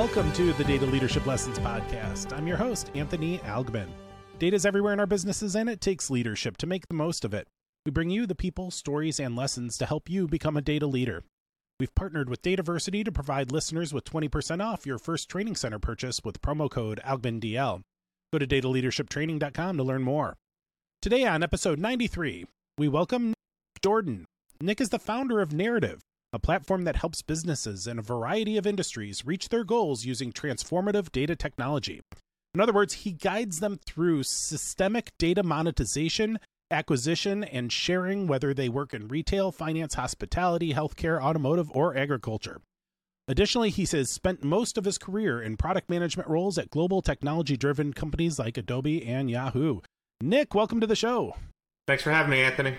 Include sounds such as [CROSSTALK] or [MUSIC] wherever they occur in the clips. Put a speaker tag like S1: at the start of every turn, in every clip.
S1: Welcome to the Data Leadership Lessons Podcast. I'm your host, Anthony Algmin. Data is everywhere in our businesses, and it takes leadership to make the most of it. We bring you the people, stories, and lessons to help you become a data leader. We've partnered with Dataversity to provide listeners with 20% off your first training center purchase with promo code ALGMINDL. Go to dataleadershiptraining.com to learn more. Today on episode 93, we welcome Nick Jordan. Nick is the founder of Narrative, a platform that helps businesses in a variety of industries reach their goals using transformative data technology. In other words, he guides them through systemic data monetization, acquisition, and sharing, whether they work in retail, finance, hospitality, healthcare, automotive, or agriculture. Additionally, he has spent most of his career in product management roles at global technology driven companies like Adobe and Yahoo. Nick, welcome to the show.
S2: Thanks for having me, Anthony.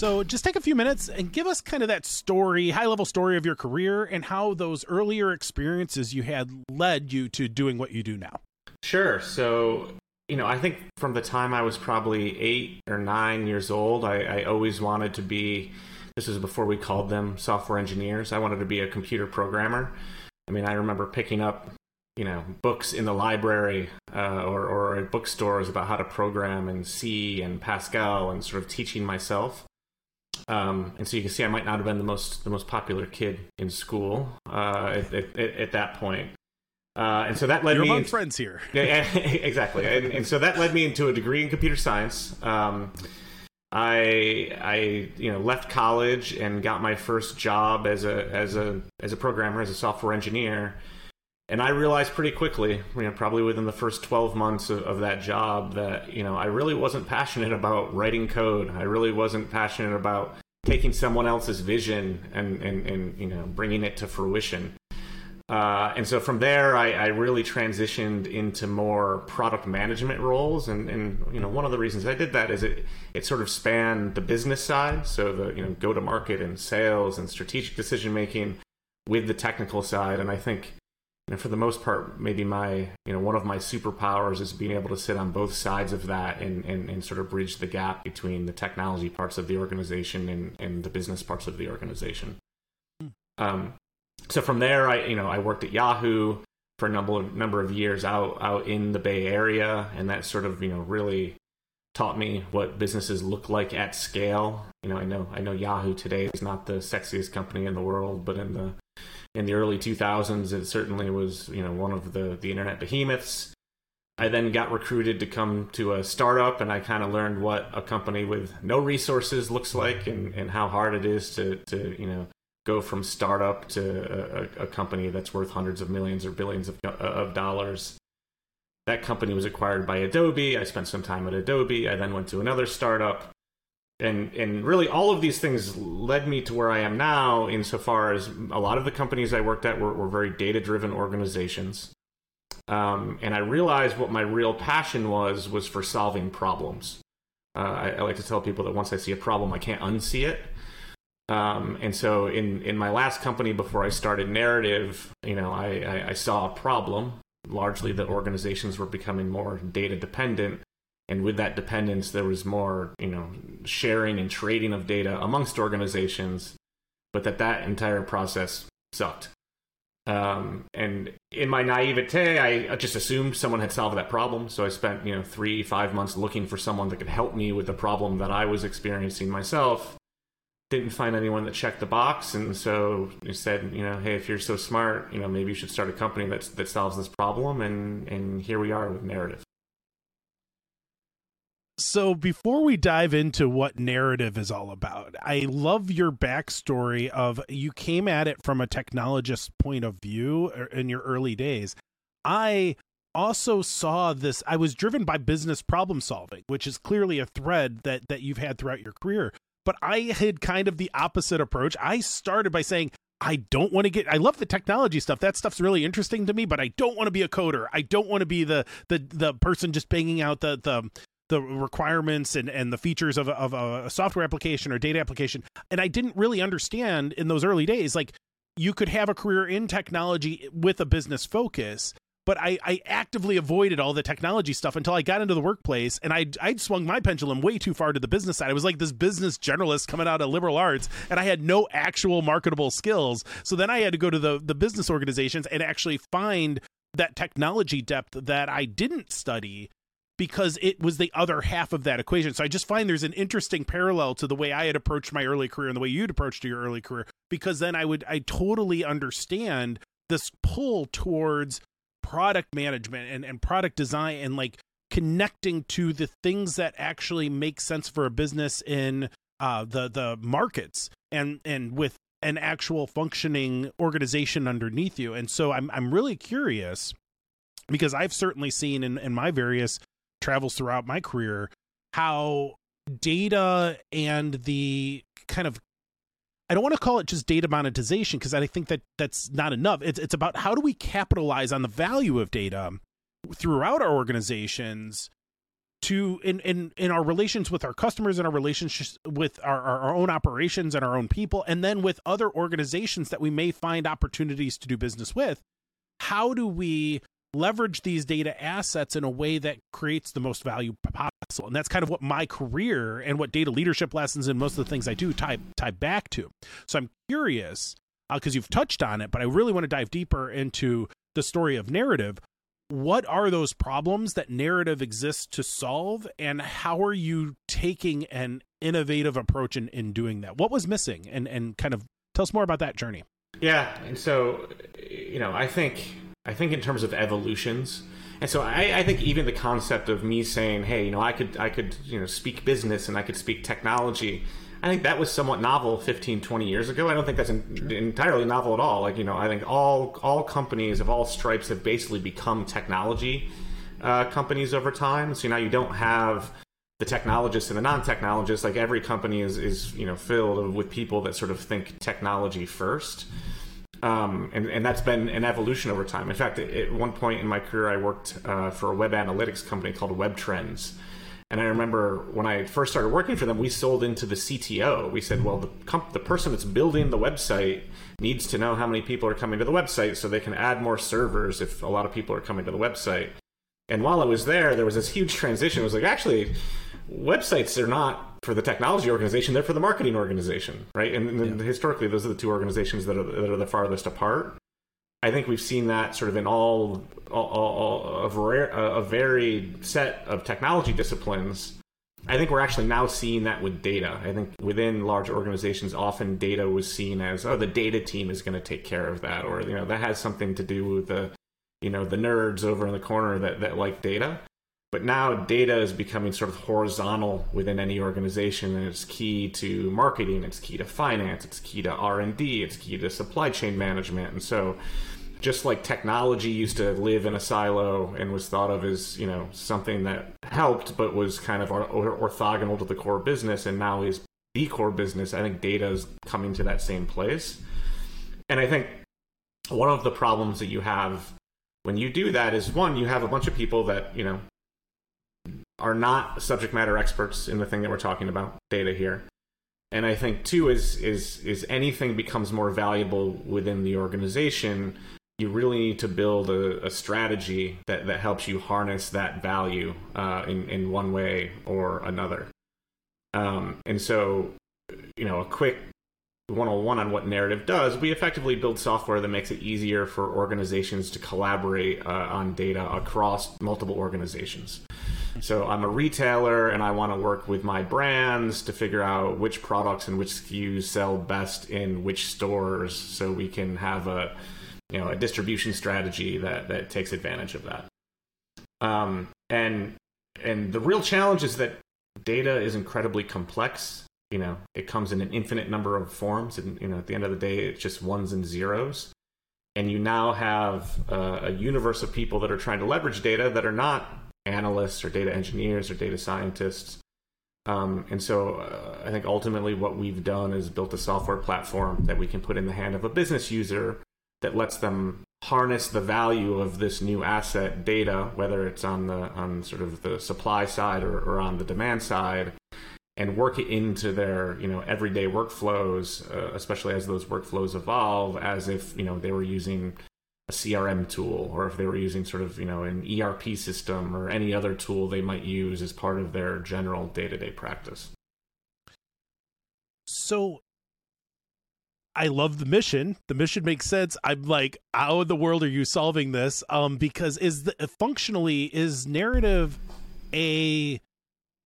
S1: So, just take a few minutes and give us kind of that story, high level story of your career and how those earlier experiences you had led you to doing what you do now.
S2: Sure. So, you know, I think from the time I was probably eight or nine years old, I, I always wanted to be. This was before we called them software engineers. I wanted to be a computer programmer. I mean, I remember picking up, you know, books in the library uh, or, or at bookstores about how to program in C and Pascal and sort of teaching myself. Um, and so you can see I might not have been the most the most popular kid in school uh, at, at, at, that point. Uh, and so that led
S1: You're
S2: me
S1: among
S2: into,
S1: friends here. [LAUGHS]
S2: yeah, [LAUGHS] exactly. And, and, so that led me into a degree in computer science. Um, I I you know left college and got my first job as a as a as a programmer as a software engineer. And I realized pretty quickly, you know, probably within the first 12 months of, of that job, that you know I really wasn't passionate about writing code. I really wasn't passionate about taking someone else's vision and and, and you know bringing it to fruition. Uh, and so from there, I, I, really transitioned into more product management roles. And, and, you know, one of the reasons I did that is it it sort of spanned the business side, so the you know go to market and sales and strategic decision making, with the technical side. And I think, know, for the most part, maybe my you know one of my superpowers is being able to sit on both sides of that and and, and sort of bridge the gap between the technology parts of the organization and, and the business parts of the organization. Hmm. Um, so from there, I you know I worked at Yahoo for a number of number of years out out in the Bay Area, and that sort of you know really taught me what businesses look like at scale. You know, I know I know Yahoo today is not the sexiest company in the world, but in the in the early 2000s, it certainly was you know one of the the internet behemoths. I then got recruited to come to a startup, and I kind of learned what a company with no resources looks like, and, and how hard it is to to you know go from startup to a, a, company that's worth hundreds of millions or billions of, uh, of dollars. That company was acquired by Adobe. I spent some time at Adobe. I then went to another startup. And, and really, all of these things led me to where I am now, insofar as a lot of the companies I worked at were, were very data driven organizations. Um, and I realized what my real passion was was for solving problems. Uh, I, I, like to tell people that once I see a problem, I can't unsee it. Um, and so in, in my last company before I started Narrative, you know, I, I, I saw a problem, largely that organizations were becoming more data dependent. And with that dependence, there was more, you know, sharing and trading of data amongst organizations, but that that entire process sucked. Um, and in my naivete, I just assumed someone had solved that problem. So I spent, you know, three, five months looking for someone that could help me with the problem that I was experiencing myself didn't find anyone that checked the box and so he said you know hey if you're so smart you know maybe you should start a company that's that solves this problem and and here we are with narrative
S1: so before we dive into what narrative is all about i love your backstory of you came at it from a technologist point of view er, in your early days i also saw this i was driven by business problem solving which is clearly a thread that that you've had throughout your career but I had kind of the opposite approach. I started by saying, I don't want to get I love the technology stuff. That stuff's really interesting to me, but I don't want to be a coder. I don't want to be the the the person just banging out the the the requirements and, and the features of a, of a software application or data application. And I didn't really understand in those early days like you could have a career in technology with a business focus, but I, I actively avoided all the technology stuff until I got into the workplace and I I'd swung my pendulum way too far to the business side. I was like this business generalist coming out of liberal arts and I had no actual marketable skills. So then I had to go to the the business organizations and actually find that technology depth that I didn't study because it was the other half of that equation. So I just find there's an interesting parallel to the way I had approached my early career and the way you'd approached your early career because then I would I totally understand this pull towards product management and, and product design and like connecting to the things that actually make sense for a business in uh, the the markets and and with an actual functioning organization underneath you. And so I'm I'm really curious because I've certainly seen in, in my various travels throughout my career how data and the kind of I don't want to call it just data monetization because I think that that's not enough. It's it's about how do we capitalize on the value of data throughout our organizations to in in in our relations with our customers and our relationships with our, our, our own operations and our own people and then with other organizations that we may find opportunities to do business with how do we leverage these data assets in a way that creates the most value possible. And that's kind of what my career and what data leadership lessons and most of the things I do tie tie back to. So I'm curious because uh, you've touched on it, but I really want to dive deeper into the story of narrative. What are those problems that narrative exists to solve, and how are you taking an innovative approach in, in doing that? What was missing, and and kind of tell us more about that journey.
S2: Yeah, and so you know, I think I think in terms of evolutions. And so I, I, think even the concept of me saying, "Hey, you know, I could, I could, you know, speak business and I could speak technology," I think that was somewhat novel 15, 20 years ago. I don't think that's in, entirely novel at all. Like, you know, I think all all companies of all stripes have basically become technology uh, companies over time. So now you don't have the technologists and the non-technologists. Like every company is is you know filled with people that sort of think technology first. Um, and, and that's been an evolution over time. In fact, at one point in my career, I worked uh, for a web analytics company called Web Trends. And I remember when I first started working for them, we sold into the CTO. We said, well, the, comp- the person that's building the website needs to know how many people are coming to the website so they can add more servers if a lot of people are coming to the website. And while I was there, there was this huge transition. It was like, actually, websites are not for the technology organization; they're for the marketing organization, right? And, and yeah. historically, those are the two organizations that are that are the farthest apart. I think we've seen that sort of in all, all, all a, rare, a varied set of technology disciplines. I think we're actually now seeing that with data. I think within large organizations, often data was seen as, oh, the data team is going to take care of that, or you know, that has something to do with the, you know, the nerds over in the corner that that like data. But now data is becoming sort of horizontal within any organization, and it's key to marketing, it's key to finance, it's key to R and D, it's key to supply chain management, and so just like technology used to live in a silo and was thought of as you know something that helped but was kind of orthogonal to the core business and now is the core business i think data is coming to that same place. And i think one of the problems that you have when you do that is one you have a bunch of people that you know are not subject matter experts in the thing that we're talking about, data here. And I think two is is is anything becomes more valuable within the organization, you really need to build a, a strategy that, that helps you harness that value uh, in in one way or another. Um, and so, you know, a quick 101 on what narrative does, we effectively build software that makes it easier for organizations to collaborate uh, on data across multiple organizations. So I'm a retailer and I want to work with my brands to figure out which products and which SKUs sell best in which stores so we can have a you know a distribution strategy that that takes advantage of that. Um, and and the real challenge is that data is incredibly complex you know it comes in an infinite number of forms and you know at the end of the day it's just ones and zeros and you now have a universe of people that are trying to leverage data that are not analysts or data engineers or data scientists. Um, and so uh, i think ultimately what we've done is built a software platform that we can put in the hand of a business user that lets them harness the value of this new asset data whether it's on the on sort of the supply side or, or on the demand side and work it into their you know everyday workflows, uh, especially as those workflows evolve, as if you know they were using a CRM tool, or if they were using sort of you know an ERP system or any other tool they might use as part of their general day to day practice.
S1: So I love the mission. The mission makes sense. I'm like, how in the world are you solving this? Um, because is the functionally is narrative a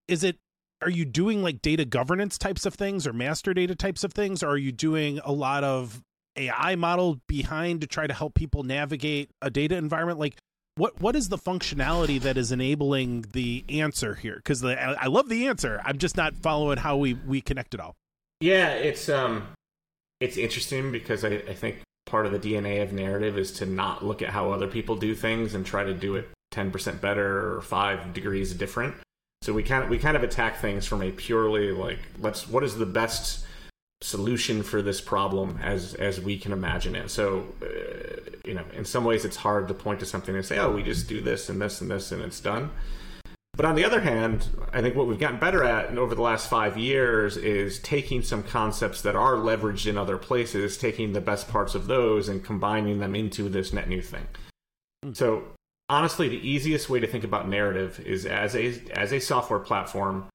S1: is it are you doing like data governance types of things or master data types of things? Or are you doing a lot of AI model behind to try to help people navigate a data environment? Like what what is the functionality that is enabling the answer here? Because I, I love the answer. I'm just not following how we we connect it all.
S2: Yeah, it's um it's interesting because I, I think part of the DNA of narrative is to not look at how other people do things and try to do it 10% better or five degrees different. So we kind of we kind of attack things from a purely like let's what is the best solution for this problem as as we can imagine it. So uh, you know, in some ways it's hard to point to something and say, "Oh, we just do this and this and this and it's done." But on the other hand, I think what we've gotten better at over the last five years is taking some concepts that are leveraged in other places, taking the best parts of those and combining them into this net new thing. Mm. So honestly, the easiest way to think about narrative is as a as a software platform,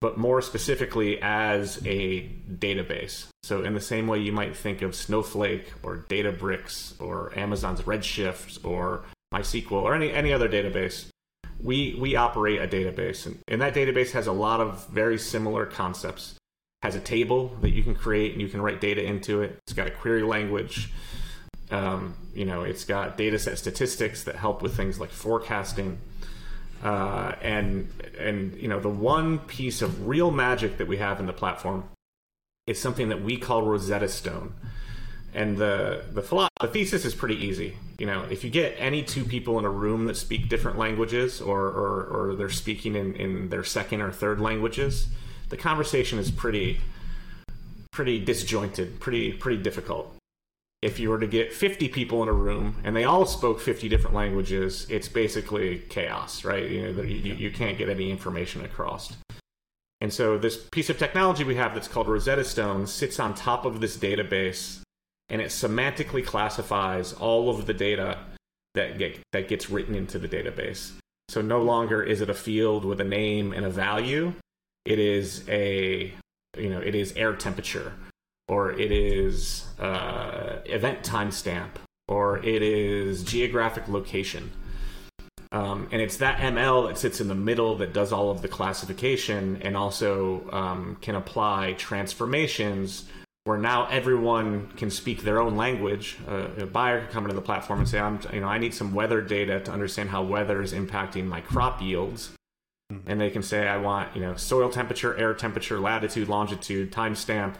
S2: but more specifically as a database. So in the same way you might think of Snowflake or Databricks or Amazon's Redshift or MySQL or any any other database we we operate a database. And, and that database has a lot of very similar concepts. Has a table that you can create and you can write data into it. It's got a query language. Um, you know it's got data set statistics that help with things like forecasting uh, and and you know the one piece of real magic that we have in the platform is something that we call rosetta stone and the the the thesis is pretty easy. You know, if you get any two people in a room that speak different languages, or or, or they're speaking in, in their second or third languages, the conversation is pretty pretty disjointed, pretty pretty difficult. If you were to get 50 people in a room and they all spoke 50 different languages, it's basically chaos, right? You know, you, you can't get any information across. And so this piece of technology we have that's called Rosetta Stone sits on top of this database and it semantically classifies all of the data that get that gets written into the database. So no longer is it a field with a name and a value. It is a you know it is air temperature, or it is uh, event timestamp, or it is geographic location. Um, and it's that ML that sits in the middle that does all of the classification and also um, can apply transformations where now everyone can speak their own language. Uh, a buyer can come into the platform and say, "I'm, you know, I need some weather data to understand how weather is impacting my crop yields." Mm-hmm. And they can say, "I want, you know, soil temperature, air temperature, latitude, longitude, timestamp."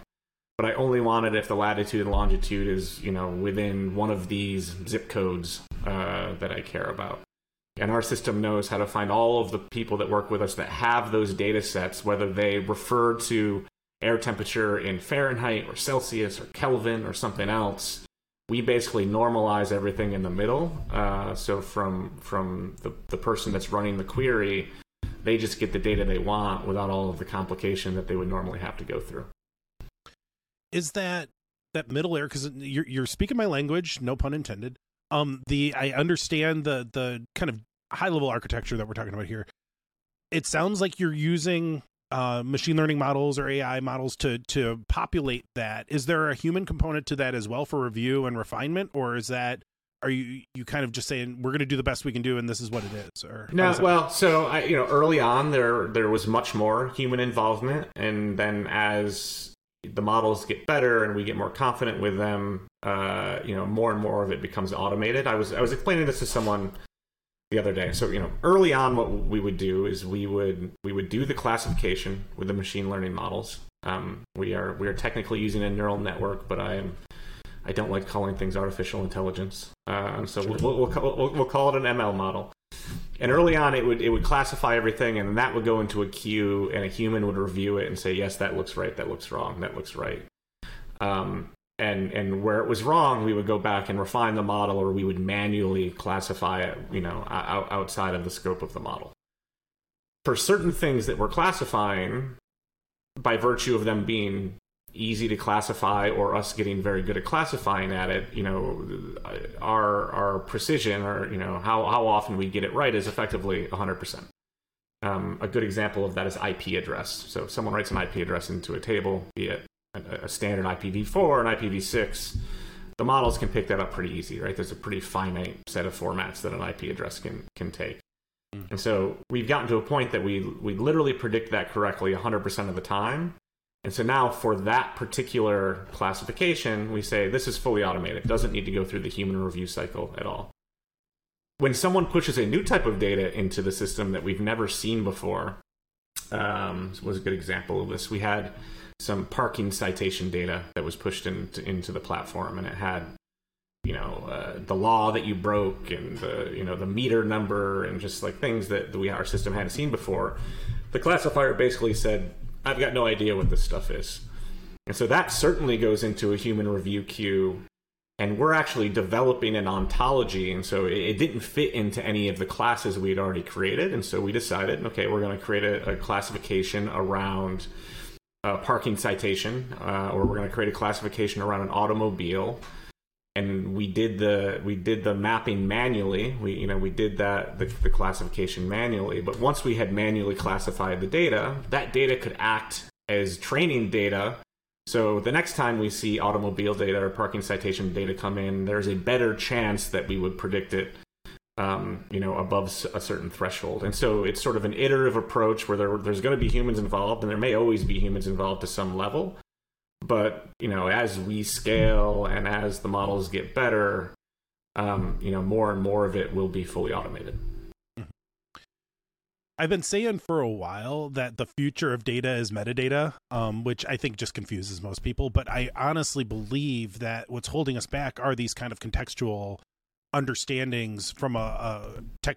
S2: But I only want it if the latitude and longitude is, you know, within one of these zip codes uh, that I care about. And our system knows how to find all of the people that work with us that have those data sets, whether they refer to air temperature in Fahrenheit or Celsius or Kelvin or something else. We basically normalize everything in the middle. Uh, so from from the, the person that's running the query, they just get the data they want without all of the complication that they would normally have to go through.
S1: Is that that middle layer? Because you're you're speaking my language, no pun intended. Um, the I understand the the kind of high level architecture that we're talking about here. It sounds like you're using uh, machine learning models or AI models to to populate that. Is there a human component to that as well for review and refinement, or is that are you you kind of just saying we're going to do the best we can do and this is what it is? Or
S2: no, well, so I, you know, early on there there was much more human involvement, and then as the models get better and we get more confident with them, uh, you know, more and more of it becomes automated. I was I was explaining this to someone the other day. So you know, early on, what we would do is we would we would do the classification with the machine learning models. Um, we are we are technically using a neural network, but I am I don't like calling things artificial intelligence. Uh, so we'll, we'll, we'll, we'll, call it an ML model. And early on, it would it would classify everything, and that would go into a queue, and a human would review it and say, yes, that looks right, that looks wrong, that looks right. Um, and and where it was wrong, we would go back and refine the model, or we would manually classify it, you know, outside of the scope of the model. For certain things that we're classifying, by virtue of them being easy to classify or us getting very good at classifying at it, you know, our our precision or you know how how often we get it right is effectively 100%. Um, a good example of that is IP address. So if someone writes an IP address into a table, be it a, a standard IPv4 and IPv6, the models can pick that up pretty easy, right? There's a pretty finite set of formats that an IP address can can take. Mm-hmm. And so we've gotten to a point that we we literally predict that correctly 100% of the time and so now for that particular classification, we say this is fully automated. It doesn't need to go through the human review cycle at all. When someone pushes a new type of data into the system that we've never seen before, um, was a good example of this. We had some parking citation data that was pushed into, into the platform, and it had, you know, uh, the law that you broke and the you know the meter number and just like things that we our system hadn't seen before. The classifier basically said I've got no idea what this stuff is. And so that certainly goes into a human review queue. And we're actually developing an ontology. And so it, it didn't fit into any of the classes we had already created. And so we decided, okay, we're going to create a, a classification around a parking citation, uh, or we're going to create a classification around an automobile and we did the we did the mapping manually. We you know we did that the, the classification manually. But once we had manually classified the data, that data could act as training data. So the next time we see automobile data or parking citation data come in, there's a better chance that we would predict it, um, you know, above a certain threshold. And so it's sort of an iterative approach where there, there's going to be humans involved, and there may always be humans involved to some level but you know as we scale and as the models get better um, you know more and more of it will be fully automated
S1: I've been saying for a while that the future of data is metadata, um, which I think just confuses most people. But I honestly believe that what's holding us back are these kind of contextual understandings from a, a tech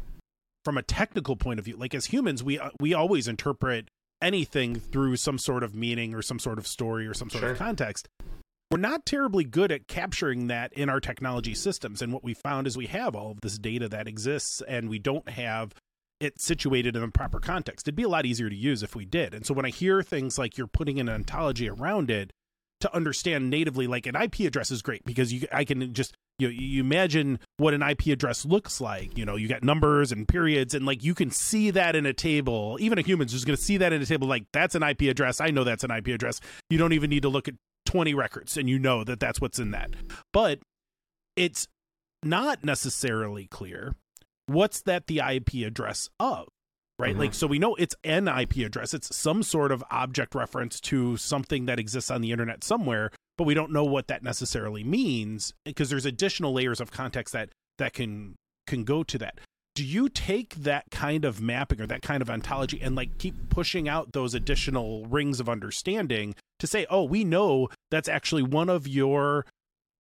S1: from a technical point of view. Like as humans, we we always interpret anything through some sort of meaning or some sort of story or some sort sure. of context. We're not terribly good at capturing that in our technology systems. And what we found is we have all of this data that exists and we don't have it situated in the proper context. It'd be a lot easier to use if we did. And so when I hear things like you're putting an ontology around it to understand natively, like an IP address is great because you I can just you you imagine what an IP address looks like. You know, you got numbers and periods, and like you can see that in a table. Even a human's just going to see that in a table. Like that's an IP address. I know that's an IP address. You don't even need to look at twenty records, and you know that that's what's in that. But it's not necessarily clear what's that the IP address of right? Mm-hmm. Like, so we know it's an IP address. It's some sort of object reference to something that exists on the internet somewhere but we don't know what that necessarily means because there's additional layers of context that that can can go to that. Do you take that kind of mapping or that kind of ontology and like keep pushing out those additional rings of understanding to say oh we know that's actually one of your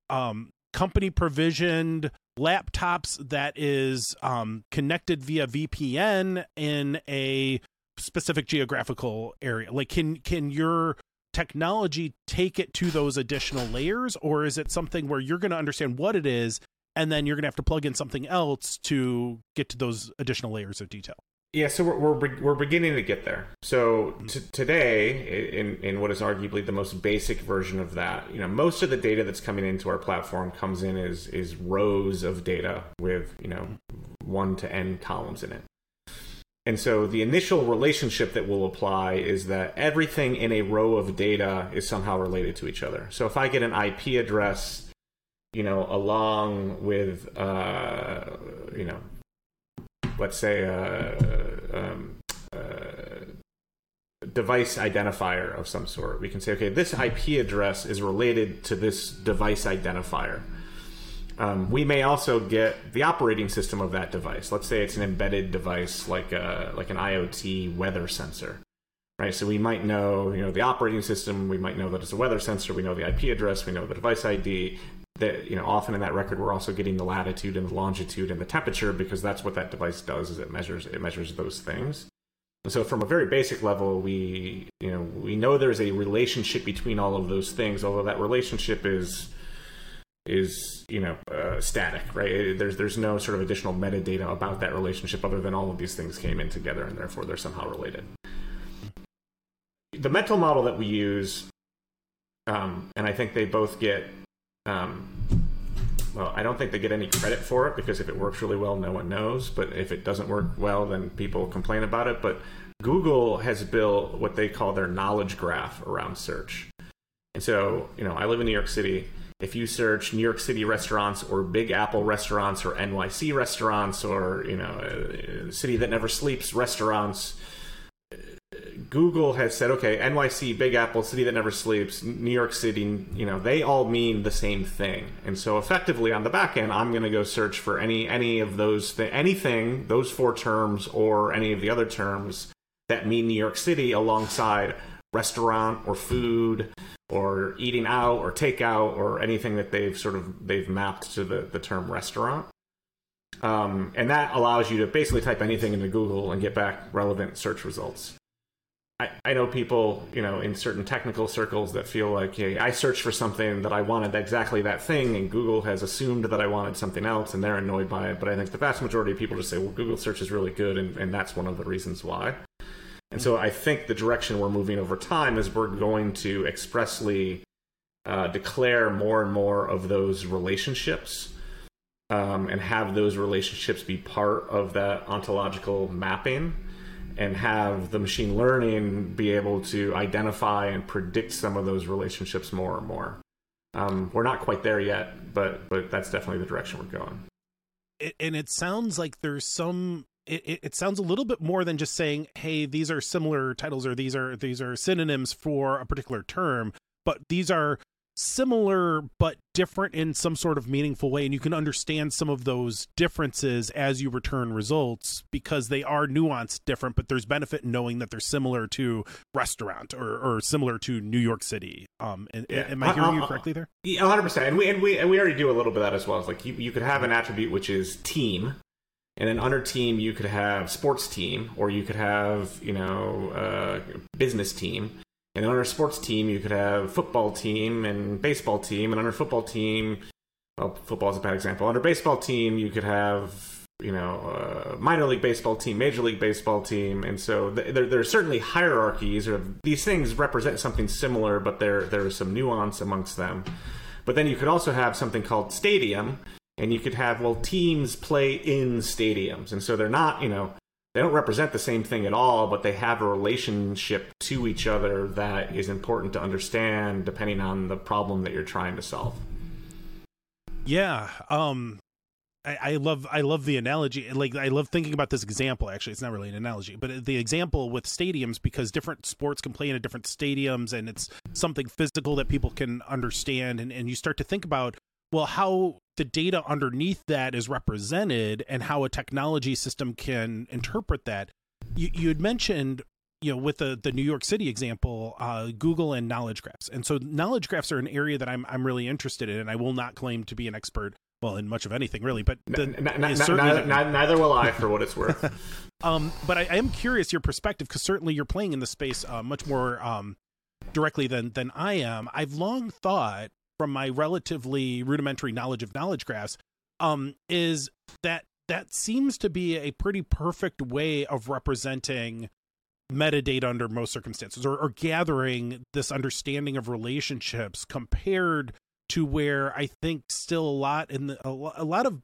S1: um, company provisioned laptops that is um, connected via vpn in a specific geographical area like can can your technology take it to those additional layers or is it something where you're going to understand what it is and then you're going to have to plug in something else to get to those additional layers of detail?
S2: Yeah so we're, we're, we're beginning to get there. So mm-hmm. t- today in, in what is arguably the most basic version of that you know most of the data that's coming into our platform comes in as is rows of data with you know one to n columns in it and so the initial relationship that will apply is that everything in a row of data is somehow related to each other. So if I get an IP address, you know, along with, uh, you know, let's say a, um, a device identifier of some sort, we can say, okay, this IP address is related to this device identifier. Um, we may also get the operating system of that device. Let's say it's an embedded device like a like an IoT weather sensor, right? So we might know you know the operating system. We might know that it's a weather sensor. We know the IP address. We know the device ID. That you know often in that record we're also getting the latitude and the longitude and the temperature because that's what that device does is it measures it measures those things. So from a very basic level, we you know we know there's a relationship between all of those things, although that relationship is is you know uh, static, right? There's there's no sort of additional metadata about that relationship other than all of these things came in together and therefore they're somehow related. The mental model that we use um, and I think they both get. Um, well, I don't think they get any credit for it because if it works really well, no one knows. But if it doesn't work well, then people complain about it. But Google has built what they call their knowledge graph around search. And so, you know, I live in New York City. If you search New York City restaurants or Big Apple restaurants or NYC restaurants or, you know, uh, uh, City That Never Sleeps restaurants, Google has said, okay, NYC, Big Apple, City That Never Sleeps, New York City, you know, they all mean the same thing. And so effectively on the back end, I'm going to go search for any any of those th- anything, those four terms or any of the other terms that mean New York City alongside restaurant or food or eating out or takeout or anything that they've sort of they've mapped to the, the term restaurant. Um, and that allows you to basically type anything into Google and get back relevant search results. I, I know people, you know, in certain technical circles that feel like, hey, I searched for something that I wanted exactly that thing, and Google has assumed that I wanted something else, and they're annoyed by it. But I think the vast majority of people just say, well, Google search is really good, and, and that's one of the reasons why. And so I think the direction we're moving over time is we're going to expressly uh, declare more and more of those relationships um, and have those relationships be part of that ontological mapping and have the machine learning be able to identify and predict some of those relationships more and more. Um, we're not quite there yet, but but that's definitely the direction we're going.
S1: and it sounds like there's some it, it, sounds a little bit more than just saying, "Hey, these are similar titles or these are these are synonyms for a particular term," but these are similar but different in some sort of meaningful way. And you can understand some of those differences as you return results because they are nuanced different but there's benefit in knowing that they're similar to restaurant or, or similar to new york city. Um and, yeah. am i hearing uh, you correctly there?
S2: yeah, 100% and we and we and we already do a little bit of that as well. It's like you, you could have an attribute which is team and then under team you could have sports team or you could have you know uh, business team. And under sports team you could have football team and baseball team. And under football team well football is a bad example. Under baseball team you could have you know uh, minor league baseball team major league baseball team. And so th- there, there are certainly hierarchies or these things represent something similar but there there is some nuance amongst them. But then you could also have something called stadium and you could have well teams play in stadiums and so they're not you know they don't represent the same thing at all but they have a relationship to each other that is important to understand depending on the problem that you're trying to solve
S1: yeah um I, I love I love the analogy. Like I love thinking about this example. Actually, it's not really an analogy, but the example with stadiums because different sports can play in different stadiums, and it's something physical that people can understand. And and you start to think about well how the data underneath that is represented and how a technology system can interpret that. You, you had mentioned you know with the the New York City example uh, Google and knowledge graphs. And so knowledge graphs are an area that I'm I'm really interested in and I will not claim to be an expert well in much of anything really but the, n-
S2: n- n- neither, neither, will I for what it's worth. [LAUGHS]
S1: Um but I, I, am curious your perspective because certainly you're playing in the space uh, much more um directly than than I am. I've long thought from my relatively rudimentary knowledge of knowledge graphs um, is that that seems to be a pretty perfect way of representing metadata under most circumstances or, or gathering this understanding of relationships compared to where I think still a lot in the, a, a lot of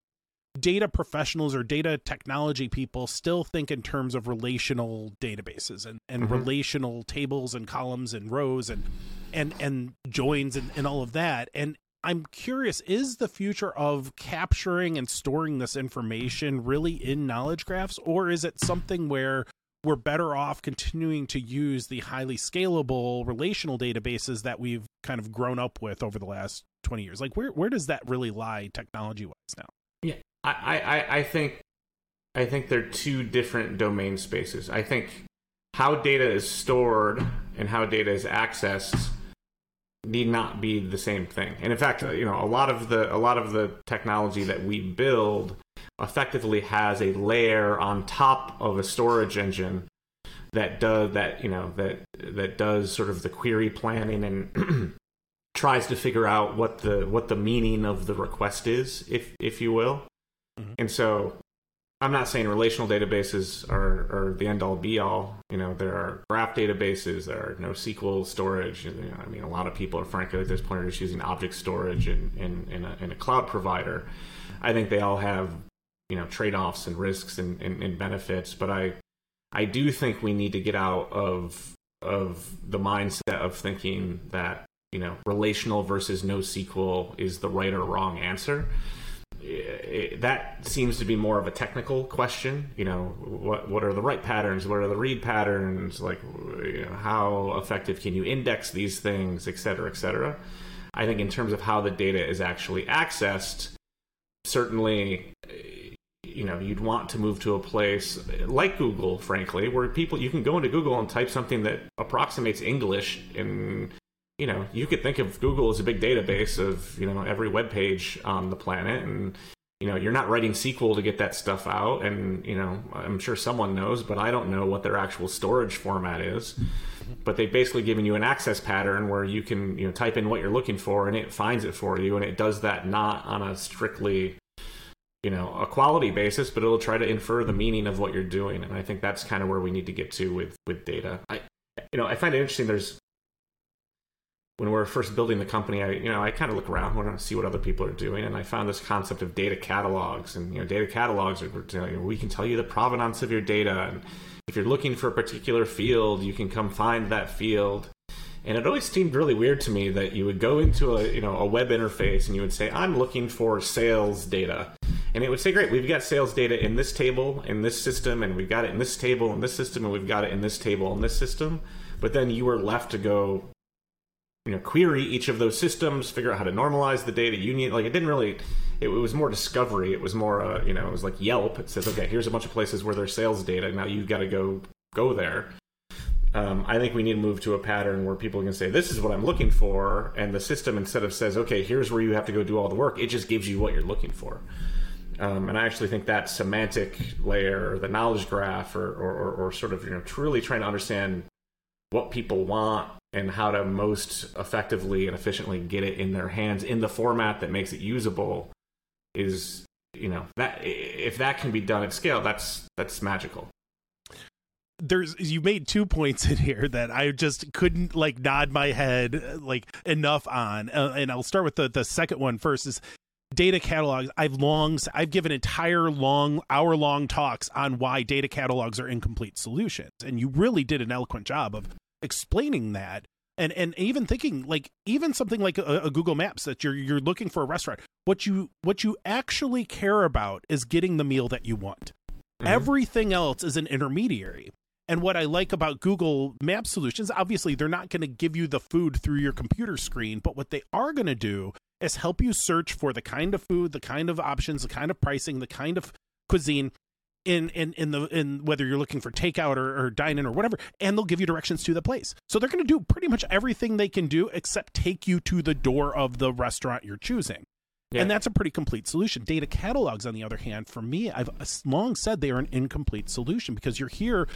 S1: data professionals or data technology people still think in terms of relational databases and, and mm-hmm. relational tables and columns and rows and and and joins and, and all of that. And i'm curious is the future of capturing and storing this information really in knowledge graphs or is it something where we're better off continuing to use the highly scalable relational databases that we've kind of grown up with over the last 20 years? Like where where does that really lie technology wise now
S2: I, I, I think I think they're two different domain spaces. I think how data is stored and how data is accessed need not be the same thing. And in fact, you know, a lot of the a lot of the technology that we build effectively has a layer on top of a storage engine that does that, you know, that that does sort of the query planning and [CLEARS THROAT] tries to figure out what the what the meaning of the request is, if if you will. Mm-hmm. And so I'm not saying relational databases are, are the end all be all. You know, there are graph databases, there are NoSQL storage. You know, I mean, a lot of people are frankly at this point are just using object storage in, in, in, a, in a cloud provider. I think they all have, you know, trade offs and risks and, and, and benefits, but I, I do think we need to get out of of the mindset of thinking that you know relational versus NoSQL is the right or wrong answer that seems to be more of a technical question. You know, what what are the write patterns? What are the read patterns? Like, you know, how effective can you index these things, et cetera, et cetera. I think in terms of how the data is actually accessed, certainly, you know, you'd want to move to a place like Google, frankly, where people you can go into Google and type something that approximates English and you know, you could think of Google as a big database of, you know, every web page on the planet and you know, you're not writing SQL to get that stuff out and, you know, I'm sure someone knows, but I don't know what their actual storage format is. But they've basically given you an access pattern where you can, you know, type in what you're looking for and it finds it for you and it does that not on a strictly you know a quality basis but it'll try to infer the meaning of what you're doing and i think that's kind of where we need to get to with with data i you know i find it interesting there's when we are first building the company, I you know I kind of look around, want to see what other people are doing, and I found this concept of data catalogs. And you know, data catalogs are you know, we can tell you the provenance of your data, and if you're looking for a particular field, you can come find that field. And it always seemed really weird to me that you would go into a you know a web interface and you would say, "I'm looking for sales data," and it would say, "Great, we've got sales data in this table, in this system, and we've got it in this table, in this system, and we've got it in this table, in this system." But then you were left to go you know query each of those systems, figure out how to normalize the data union. Like it didn't really. It, was more discovery. It was more, uh, you know, it was like Yelp. It says, okay, here's a bunch of places where there's sales data. Now you've got to go go there. Um, I think we need to move to a pattern where people can say, "This is what I'm looking for," and the system instead of says, "Okay, here's where you have to go do all the work," it just gives you what you're looking for. Um, and I actually think that semantic layer, or the knowledge graph, or, or, or, sort of you know truly trying to understand what people want and how to most effectively and efficiently get it in their hands in the format that makes it usable is you know that if that can be done at scale that's that's magical.
S1: There's you made two points in here that I just couldn't like nod my head like enough on uh, and I'll start with the the second one first is data catalogs. I've long I've given entire long hour long talks on why data catalogs are incomplete solutions and you really did an eloquent job of explaining that and and even thinking like even something like a, a, Google Maps that you're you're looking for a restaurant what you what you actually care about is getting the meal that you want mm-hmm. everything else is an intermediary and what I like about Google Map solutions obviously they're not going to give you the food through your computer screen but what they are going to do is help you search for the kind of food the kind of options the kind of pricing the kind of cuisine in in in the in whether you're looking for takeout or, or dine in or whatever, and they'll give you directions to the place. So they're going to do pretty much everything they can do except take you to the door of the restaurant you're choosing. Yeah. And that's a pretty complete solution. Data catalogs, on the other hand, for me, I've uh, long said they are an incomplete solution because you're here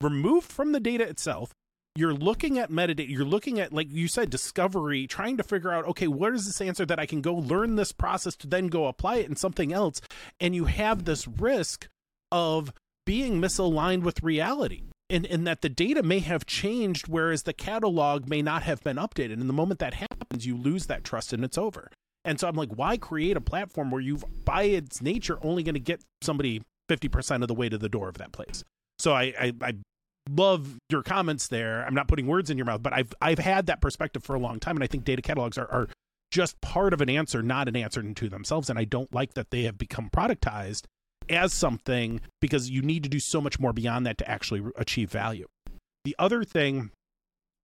S1: removed from the data itself. You're looking at metadata. You're looking at, like you said, discovery, trying to figure out, okay, what is this answer that I can go learn this process to then go apply it in something else? And you have this risk of being misaligned with reality. And, and that the data may have changed, whereas the catalog may not have been updated. And the moment that happens, you lose that trust and it's over. And so I'm like, why create a platform where you've, by its nature, only going to get somebody 50% of the way to the door of that place? So I, I, I love your comments there. I'm not putting words in your mouth, but I've I've had that perspective for a long time, and I think data catalogs are, are just part of an answer, not an answer to themselves. And I don't like that they have become productized as something because you need to do so much more beyond that to actually achieve value. The other thing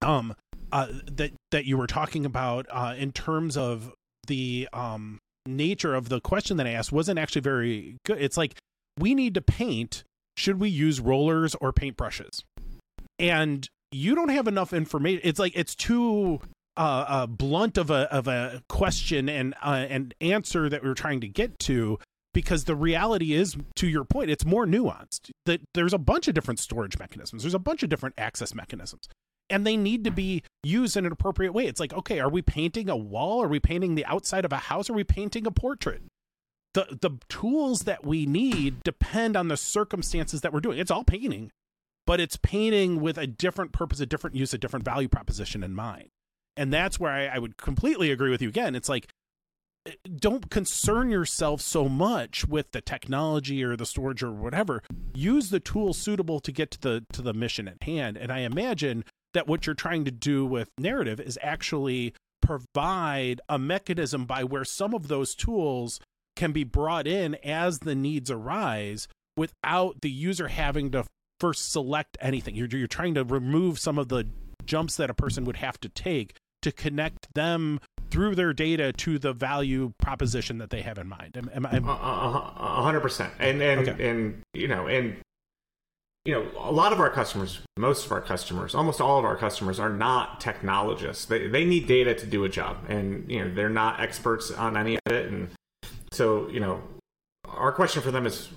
S1: um uh, that that you were talking about uh, in terms of the um nature of the question that I asked wasn't actually very good. It's like we need to paint. Should we use rollers or paintbrushes? And you don't have enough information. It's like it's too uh, uh, blunt of a of a question and uh, and answer that we are trying to get to because the reality is to your point it's more nuanced. That there's a bunch of different storage mechanisms. There's a bunch of different access mechanisms. And they need to be used in an appropriate way. It's like okay are we painting a wall? Are we painting the outside of a house? Are we painting a portrait? The the tools that we need depend on the circumstances that we're doing. It's all painting, but it's painting with a different purpose, a different use, a different value proposition in mind. And that's where I, I would completely agree with you again. It's like don't concern yourself so much with the technology or the storage or whatever. Use the tools suitable to get to the to the mission at hand. And I imagine that what you're trying to do with narrative is actually provide a mechanism by where some of those tools can be brought in as the needs arise without the user having to first select anything. You're, you're trying to remove some of the jumps that a person would have to take to connect them through their data to the value proposition that they have in mind. Am,
S2: am a hundred percent. And and okay. and you know and you know a lot of our customers, most of our customers, almost all of our customers are not technologists. They they need data to do a job, and you know they're not experts on any of it. And so you know our question for them is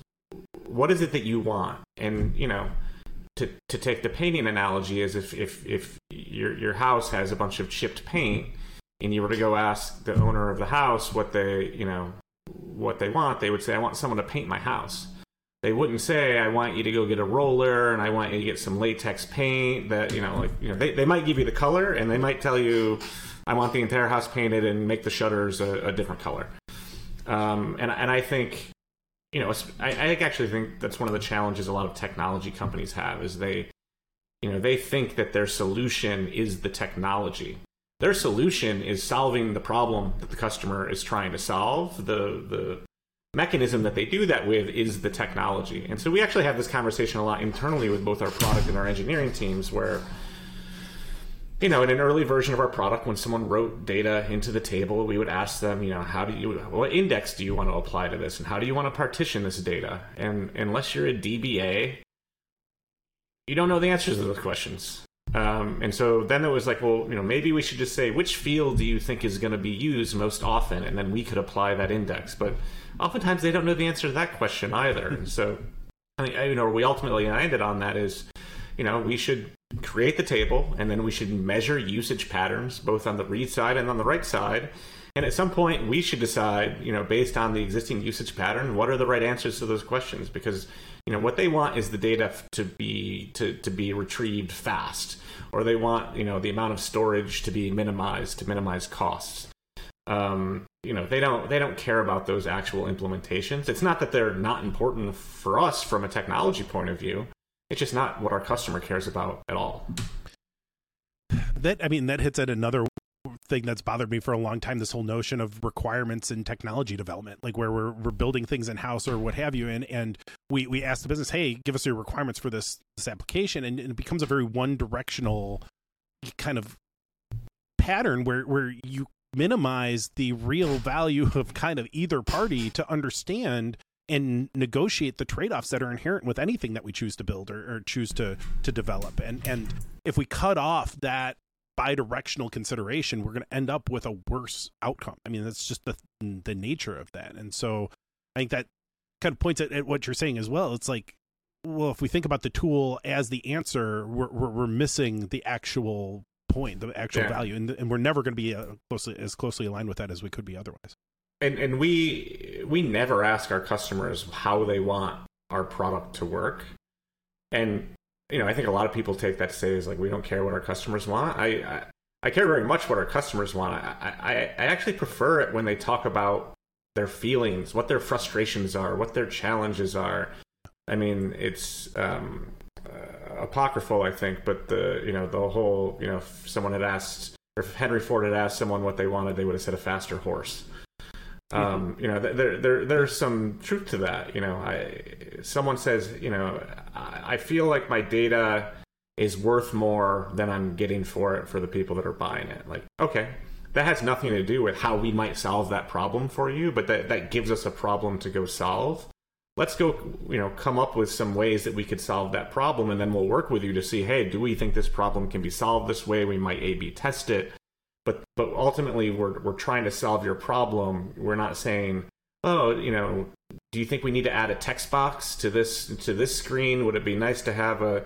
S2: what is it that you want? And you know, to to take the painting analogy is if if if your your house has a bunch of chipped paint, and you were to go ask the owner of the house what they you know what they want, they would say, "I want someone to paint my house." They wouldn't say, "I want you to go get a roller and I want you to get some latex paint." That you know, like you know, they they might give you the color and they might tell you, "I want the entire house painted and make the shutters a, a different color." Um, and and I think you know, I, I actually think that's one of the challenges a lot of technology companies have is they, you know, they think that their solution is the technology. Their solution is solving the problem that the customer is trying to solve. The the mechanism that they do that with is the technology. And so we actually have this conversation a lot internally with both our product and our engineering teams where you know, in an early version of our product, when someone wrote data into the table, we would ask them, you know, how do you, what index do you want to apply to this, and how do you want to partition this data? And unless you're a DBA, you don't know the answers to those questions. Um, and so then it was like, well, you know, maybe we should just say which field do you think is going to be used most often, and then we could apply that index. But oftentimes they don't know the answer to that question either. and so, I mean, you know, we ultimately landed on that is, you know, we should create the table, and then we should measure usage patterns both on the read side and on the write side. And at some point, we should decide, you know, based on the existing usage pattern, what are the right answers to those questions? Because, you know, what they want is the data to be to, to be retrieved fast, or they want, you know, the amount of storage to be minimized to minimize costs. Um, you know, they don't they don't care about those actual implementations. It's not that they're not important for us from a technology point of view. It's just not what our customer cares about at all.
S1: That I mean, that hits at another thing that's bothered me for a long time this whole notion of requirements in technology development like where we're, we're building things in house or what have you. And and we we ask the business hey give us your requirements for this this application. And, and it becomes a very one directional kind of pattern where where you minimize the real value of kind of either party to understand and negotiate the trade-offs that are inherent with anything that we choose to build or, or choose to to develop. And and if we cut off that bi-directional consideration we're going to end up with a worse outcome. I mean that's just the the nature of that. And so i think that kind of points at, at what you're saying as well. It's like well if we think about the tool as the answer we're we're, we're missing the actual point the actual yeah. value and, and we're never going to be uh, closely as closely aligned with that as we could be otherwise.
S2: And and we we never ask our customers how they want our product to work. And you know i think a lot of people take that to say is like we don't care what our customers want. I i, I care very much what our customers want. I, I i actually prefer it when they talk about their feelings what their frustrations are what their challenges are. I mean it's um uh, apocryphal i think but the you know the whole you know if someone had asked or if henry ford had asked someone what they wanted they would have said a faster horse um, you know, there, there, there's some truth to that. You know, I, someone says, you know, I, I feel like my data is worth more than I'm getting for it for the people that are buying it. Like, okay, that has nothing to do with how we might solve that problem for you, but that, that gives us a problem to go solve. Let's go, you know, come up with some ways that we could solve that problem, and then we'll work with you to see, hey, do we think this problem can be solved this way? We might A/B test it but but ultimately we're we're trying to solve your problem. We're not saying, oh, you know, do you think we need to add a text box to this to this screen? Would it be nice to have a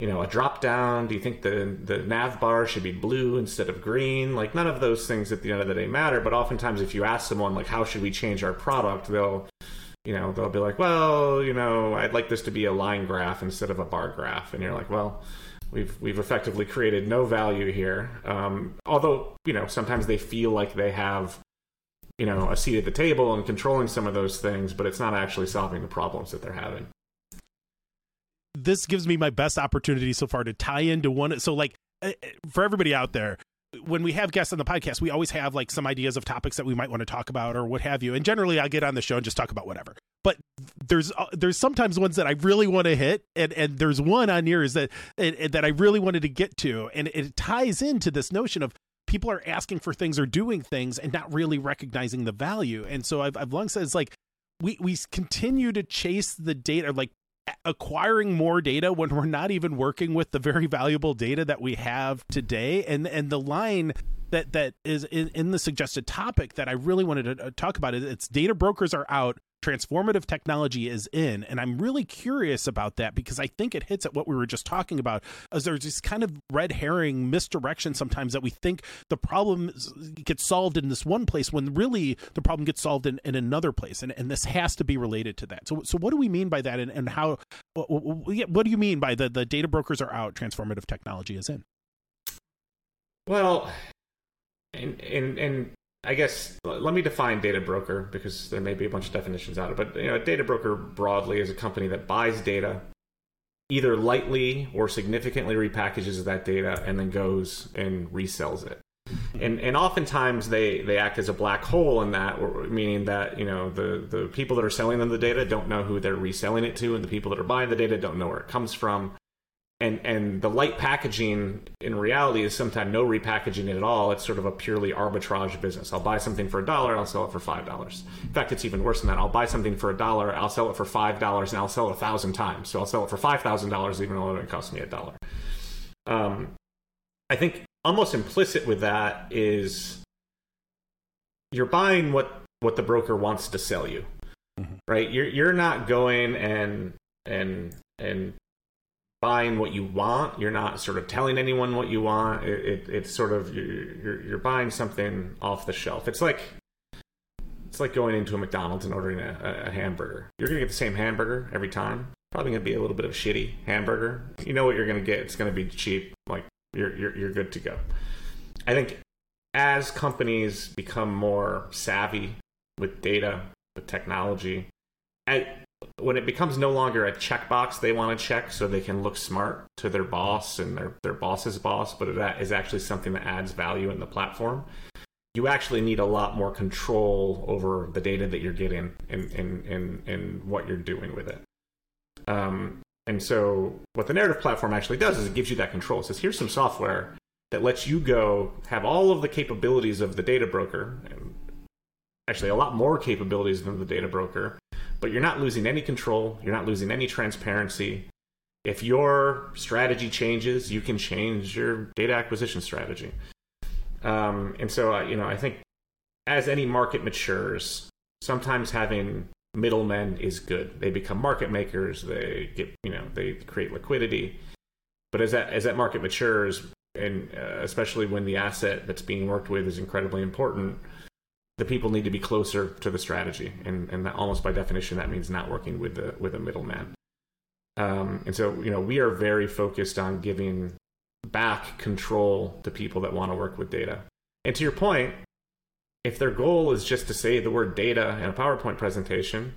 S2: you know a drop down? Do you think the the nav bar should be blue instead of green? Like none of those things at the end of the day matter. But oftentimes, if you ask someone like how should we change our product, they'll you know they'll be like, well, you know, I'd like this to be a line graph instead of a bar graph, and you're like, well. We've, we've effectively created no value here. Um, although, you know, sometimes they feel like they have you know a seat at the table and controlling some of those things but it's not actually solving the problems that they're having
S1: this gives me my best opportunity so far to tie into one so like eh, eh, for everybody out there when we have guests on the podcast we always have like some ideas of topics that we might want to talk about or what have you. And generally i get on the show and just talk about whatever. But there's uh, there's sometimes ones that i really want to hit and and there's one on yours that that i really wanted to get to. And it ties into this notion of people are asking for things or doing things and not really recognizing the value. And so I've, I've long said it's like we, we continue to chase the data, like acquiring more data when we're not even working with the very valuable data that we have today. And, and the line that, that is in, in the suggested topic that I really wanted to uh, talk about is it's data brokers are out transformative technology is in and i'm really curious about that because i think it hits at what we were just talking about as there's this kind of red herring misdirection sometimes that we think the problem gets solved in this one place when really the problem gets solved in, in another place and, and this has to be related to that. So so what do we mean by that and, and how what, what do you mean by the the data brokers are out transformative technology is in?
S2: Well and and and I guess let me define data broker because there may be a bunch of definitions out of it. But you know, a data broker broadly is a company that buys data, either lightly or significantly repackages that data, and then goes and resells it. And and oftentimes they they act as a black hole in that, meaning that you know the the people that are selling them the data don't know who they're reselling it to, and the people that are buying the data don't know where it comes from and and the light packaging in reality is sometimes no repackaging at all. It's sort of a purely arbitrage business. I'll buy something for a dollar, I'll sell it for five dollars. In fact, it's even worse than that. I'll buy something for a dollar, I'll sell it for five dollars, and I'll sell it a thousand times. So I'll sell it for five thousand dollars, even though it cost me a dollar. Um, I think almost implicit with that is you're buying what what the broker wants to sell you, mm-hmm. right? You're you're not going and and and buying what you want. You're not sort of telling anyone what you want. It, it, it's sort of you're, you're, buying something off the shelf. It's like it's like going into a McDonald's and ordering a, a hamburger. You're gonna get the same hamburger every time. Probably gonna be a little bit of shitty hamburger. You know what you're gonna get. It's gonna be cheap. Like you're you're you're good to go. I think as companies become more savvy with data, with technology, when it becomes no longer a checkbox they want to check so they can look smart to their boss and their, their boss's boss, but that is actually something that adds value in the platform, you actually need a lot more control over the data that you're getting and, and, and, and what you're doing with it. Um, and so what the narrative platform actually does is it gives you that control. It says, here's some software that lets you go have all of the capabilities of the data broker, and actually a lot more capabilities than the data broker, but you're not losing any control. You're not losing any transparency. If your strategy changes, you can change your data acquisition strategy. Um, and so, uh, you know, I think as any market matures, sometimes having middlemen is good. They become market makers. They get, you know, they create liquidity. But as that as that market matures, and uh, especially when the asset that's being worked with is incredibly important, the people need to be closer to the strategy, and and almost by definition that means not working with the with a middleman. Um, and so you know we are very focused on giving back control to people that want to work with data. And to your point, if their goal is just to say the word data in a PowerPoint presentation,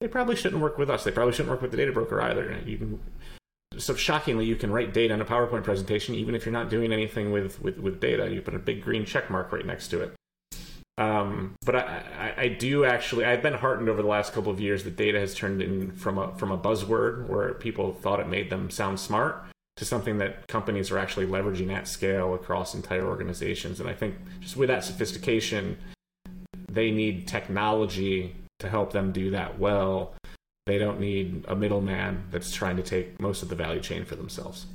S2: they probably shouldn't work with us. They probably shouldn't work with the data broker either. You can so shockingly you can write data in a PowerPoint presentation even if you're not doing anything with with, with data. You put a big green check mark right next to it. Um, but I, I, I, do actually. I've been heartened over the last couple of years that data has turned in from a from a buzzword where people thought it made them sound smart to something that companies are actually leveraging at scale across entire organizations. And I think just with that sophistication, they need technology to help them do that well. They don't need a middleman that's trying to take most of the value chain for themselves.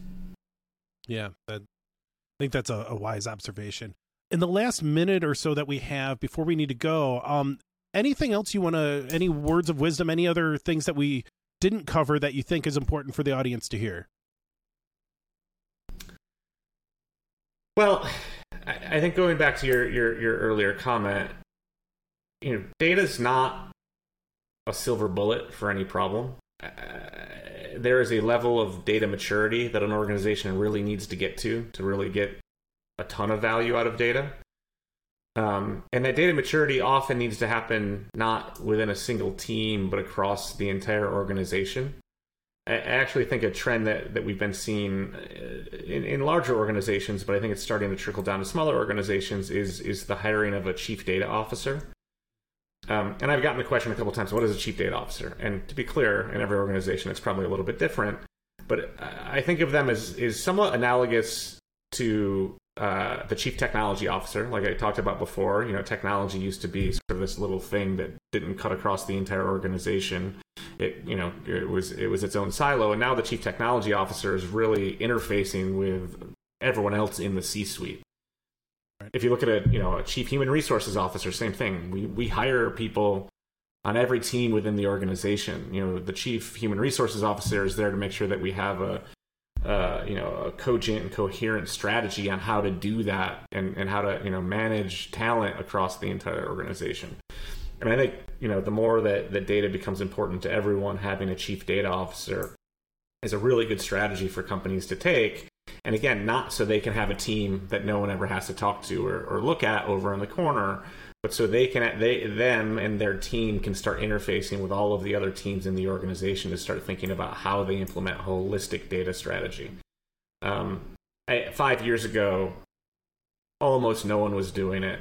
S1: Yeah, that, I think that's a, a wise observation in the last minute or so that we have before we need to go, um, anything else you want to, any words of wisdom, any other things that we didn't cover that you think is important for the audience to hear?
S2: Well, I think going back to your your, your earlier comment, you know, data is not a silver bullet for any problem. Uh, there is a level of data maturity that an organization really needs to get to to really get a ton of value out of data. Um, and that data maturity often needs to happen not within a single team, but across the entire organization. I actually think a trend that, that we've been seeing uh, in, in larger organizations, but I think it's starting to trickle down to smaller organizations, is is the hiring of a chief data officer. Um, and I've gotten the question a couple times: What is a chief data officer? And to be clear, in every organization, it's probably a little bit different. But I think of them as is somewhat analogous to uh, the chief technology officer, like I talked about before. You know, technology used to be sort of this little thing that didn't cut across the entire organization it you know it was it was its own silo and now the chief technology officer is really interfacing with everyone else in the c-suite right. if you look at a you know a chief human resources officer same thing we we hire people on every team within the organization you know the chief human resources officer is there to make sure that we have a uh, you know a cogent and coherent strategy on how to do that and, and how to you know manage talent across the entire organization and I think you know the more that that data becomes important to everyone, having a chief data officer is a really good strategy for companies to take. And again, not so they can have a team that no one ever has to talk to or, or look at over in the corner, but so they can they them and their team can start interfacing with all of the other teams in the organization to start thinking about how they implement holistic data strategy. Um, I, five years ago, almost no one was doing it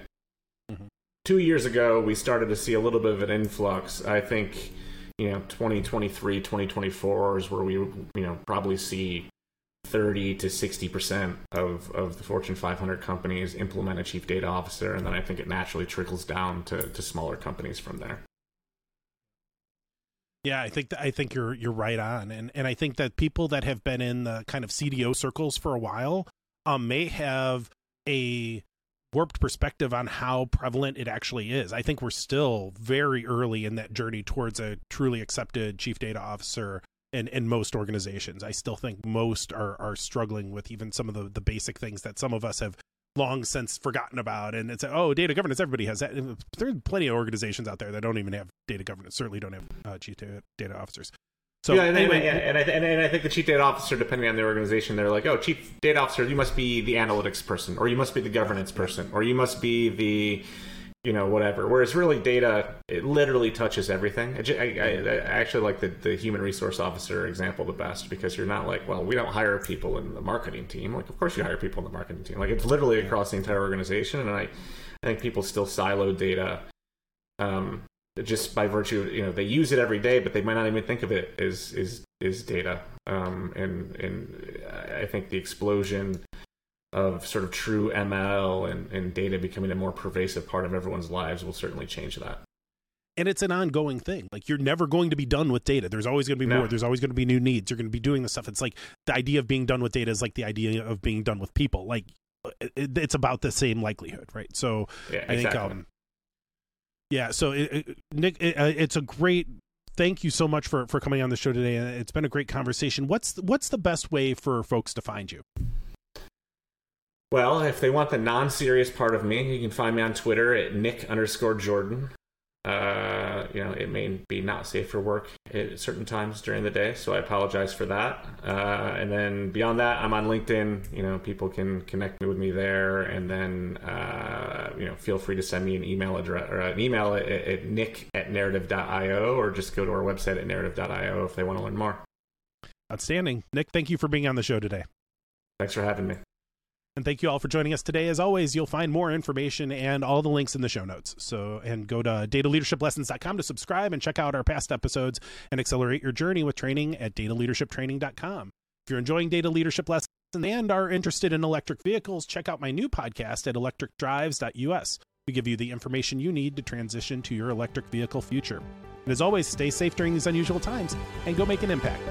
S2: two years ago, we started to see a little bit of an influx. I think, you know, 2023, 2024 is where we, you know, probably see 30 to 60% of, of the Fortune 500 companies implement a chief data officer. And then I think it naturally trickles down to, to smaller companies from there.
S1: Yeah, I think I think you're you're right on, and and I think that people that have been in the kind of CDO circles for a while um, may have a warped perspective on how prevalent it actually is. I think we're still very early in that journey towards a truly accepted chief data officer in, in most organizations. I still think most are, are struggling with even some of the, the basic things that some of us have long since forgotten about. And it's, oh, data governance, everybody has that. There's plenty of organizations out there that don't even have data governance, certainly don't have uh, chief data, data officers.
S2: So yeah, and, anyway, and, and, I, and, and, I think the chief data officer, depending on the organization, they're like, oh, chief data officer, you must be the analytics person, or you must be the governance person, or you must be the, you know, whatever. Whereas really, data it literally touches everything. I, I, I actually like the, the human resource officer example the best because you're not like, well, we don't hire people in the marketing team. Like, of course you hire people in the marketing team. Like, it's literally across the entire organization, and I, I think people still silo data. Um, just by virtue of, you know they use it every day but they might not even think of it as is is data um, and and i think the explosion of sort of true ml and, and data becoming a more pervasive part of everyone's lives will certainly change that.
S1: And it's an ongoing thing. Like you're never going to be done with data. There's always going to be no. more. There's always going to be new needs. You're going to be doing this stuff. It's like the idea of being done with data is like the idea of being done with people. Like it, it's about the same likelihood right? So
S2: yeah, i exactly.
S1: think um yeah so it, it, nick it, uh, it's a great thank you so much for for coming on the show today. It's been a great conversation. What's what's the best way for folks to find you
S2: well if they want the non-serious part of me you can find me on twitter at nick underscore jordan uh, you know, it may be not safe for work at certain times during the day, so I apologize for that. Uh, and then beyond that, I'm on LinkedIn. You know, people can connect with me there, and then uh, you know, feel free to send me an email address or an email at, at nick at narrative.io, or just go to our website at narrative.io if they want to learn more.
S1: Outstanding, Nick. Thank you for being on the show today.
S2: Thanks for having me.
S1: And thank you all for joining us today. As always, you'll find more information and all the links in the show notes. So, and go to dataleadershiplessons.com to subscribe and check out our past episodes and accelerate your journey with training at dataleadershiptraining.com. If you're enjoying data leadership lessons and are interested in electric vehicles, check out my new podcast at electricdrives.us. We give you the information you need to transition to your electric vehicle future. And as always, stay safe during these unusual times and go make an impact.